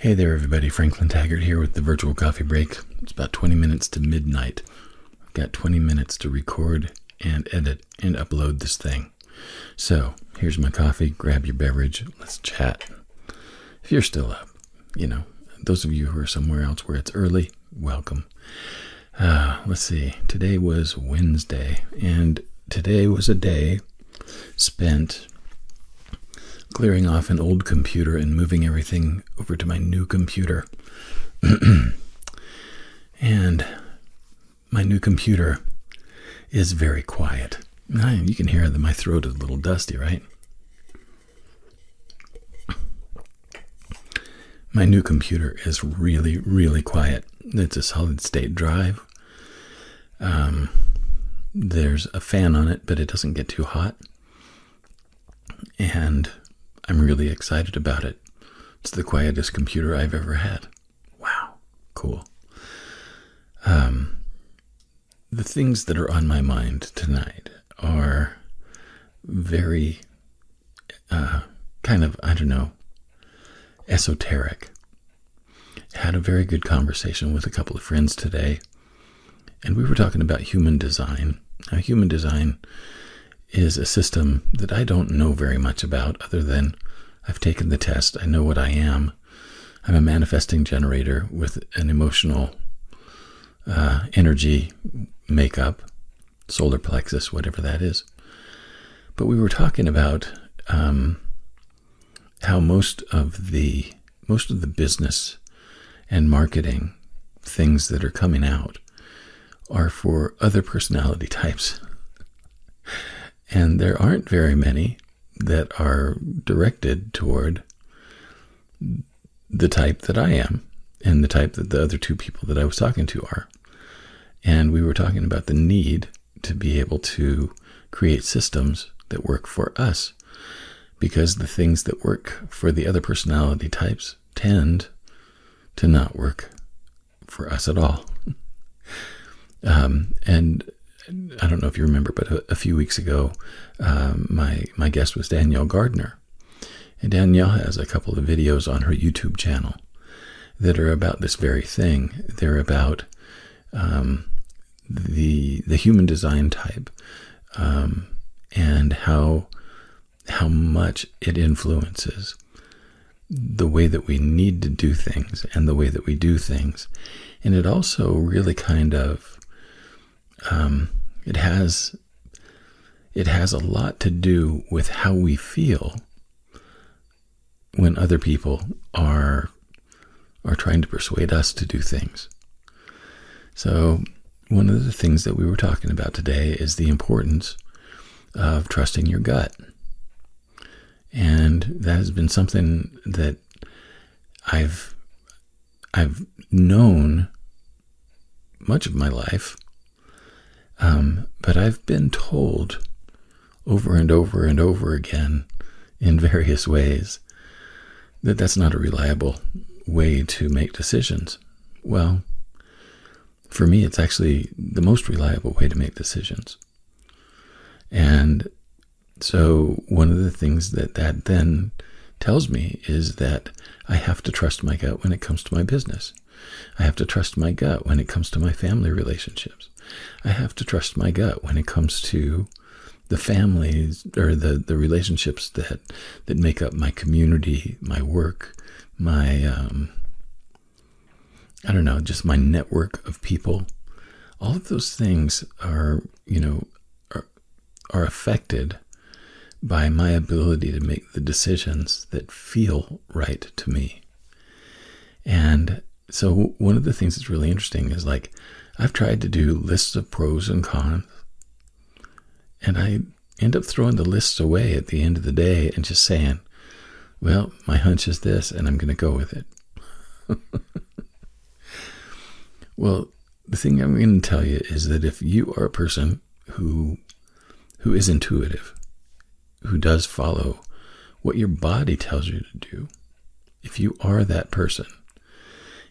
Hey there, everybody. Franklin Taggart here with the virtual coffee break. It's about 20 minutes to midnight. I've got 20 minutes to record and edit and upload this thing. So, here's my coffee. Grab your beverage. Let's chat. If you're still up, you know, those of you who are somewhere else where it's early, welcome. Uh, let's see. Today was Wednesday, and today was a day spent clearing off an old computer and moving everything over to my new computer. and my new computer is very quiet. You can hear that my throat is a little dusty, right? My new computer is really, really quiet. It's a solid state drive. Um, there's a fan on it, but it doesn't get too hot. And I'm really excited about it. It's the quietest computer I've ever had. Wow, cool. Um, the things that are on my mind tonight are very uh, kind of, I don't know, esoteric. Had a very good conversation with a couple of friends today, and we were talking about human design. Now, human design is a system that I don't know very much about, other than I've taken the test. I know what I am. I'm a manifesting generator with an emotional uh, energy makeup, solar plexus, whatever that is. But we were talking about um, how most of the most of the business and marketing things that are coming out are for other personality types. And there aren't very many that are directed toward the type that I am and the type that the other two people that I was talking to are. And we were talking about the need to be able to create systems that work for us because the things that work for the other personality types tend to not work for us at all. Um, and I don't know if you remember, but a, a few weeks ago, um, my my guest was Danielle Gardner, and Danielle has a couple of videos on her YouTube channel that are about this very thing. They're about um, the the human design type um, and how how much it influences the way that we need to do things and the way that we do things, and it also really kind of um, it has it has a lot to do with how we feel when other people are are trying to persuade us to do things. So, one of the things that we were talking about today is the importance of trusting your gut. And that has been something that I've I've known much of my life um, but I've been told over and over and over again in various ways that that's not a reliable way to make decisions. Well, for me, it's actually the most reliable way to make decisions. And so, one of the things that that then tells me is that I have to trust my gut when it comes to my business. I have to trust my gut when it comes to my family relationships. I have to trust my gut when it comes to the families or the, the relationships that that make up my community, my work, my um, I don't know, just my network of people. All of those things are, you know, are, are affected by my ability to make the decisions that feel right to me. And so one of the things that's really interesting is like I've tried to do lists of pros and cons, and I end up throwing the lists away at the end of the day and just saying, well, my hunch is this, and I'm going to go with it. well, the thing I'm going to tell you is that if you are a person who who is intuitive, who does follow what your body tells you to do, if you are that person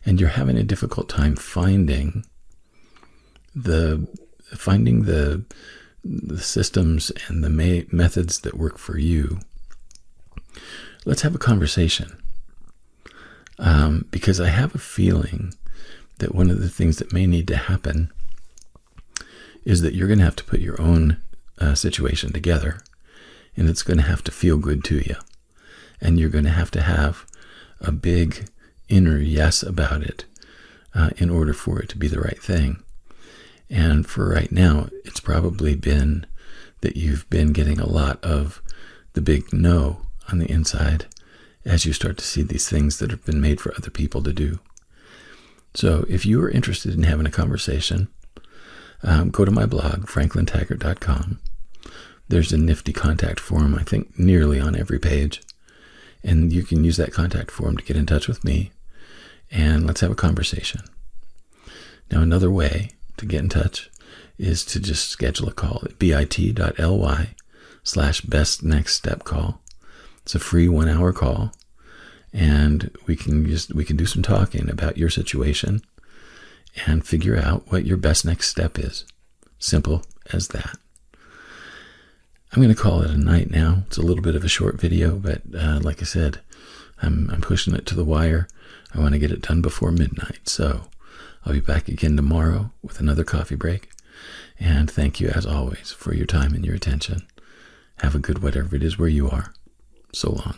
and you're having a difficult time finding the finding the the systems and the ma- methods that work for you, let's have a conversation. um, because I have a feeling that one of the things that may need to happen is that you're going to have to put your own uh, situation together and it's going to have to feel good to you. And you're going to have to have a big inner yes about it uh, in order for it to be the right thing. And for right now, it's probably been that you've been getting a lot of the big no on the inside as you start to see these things that have been made for other people to do. So if you are interested in having a conversation, um, go to my blog, franklintaggart.com. There's a nifty contact form, I think, nearly on every page. And you can use that contact form to get in touch with me and let's have a conversation. Now, another way to get in touch is to just schedule a call at bit.ly slash best next step call. It's a free one hour call and we can just we can do some talking about your situation and figure out what your best next step is. Simple as that. I'm going to call it a night now. It's a little bit of a short video, but uh, like I said, I'm, I'm pushing it to the wire. I want to get it done before midnight. So I'll be back again tomorrow with another coffee break. And thank you, as always, for your time and your attention. Have a good whatever it is where you are. So long.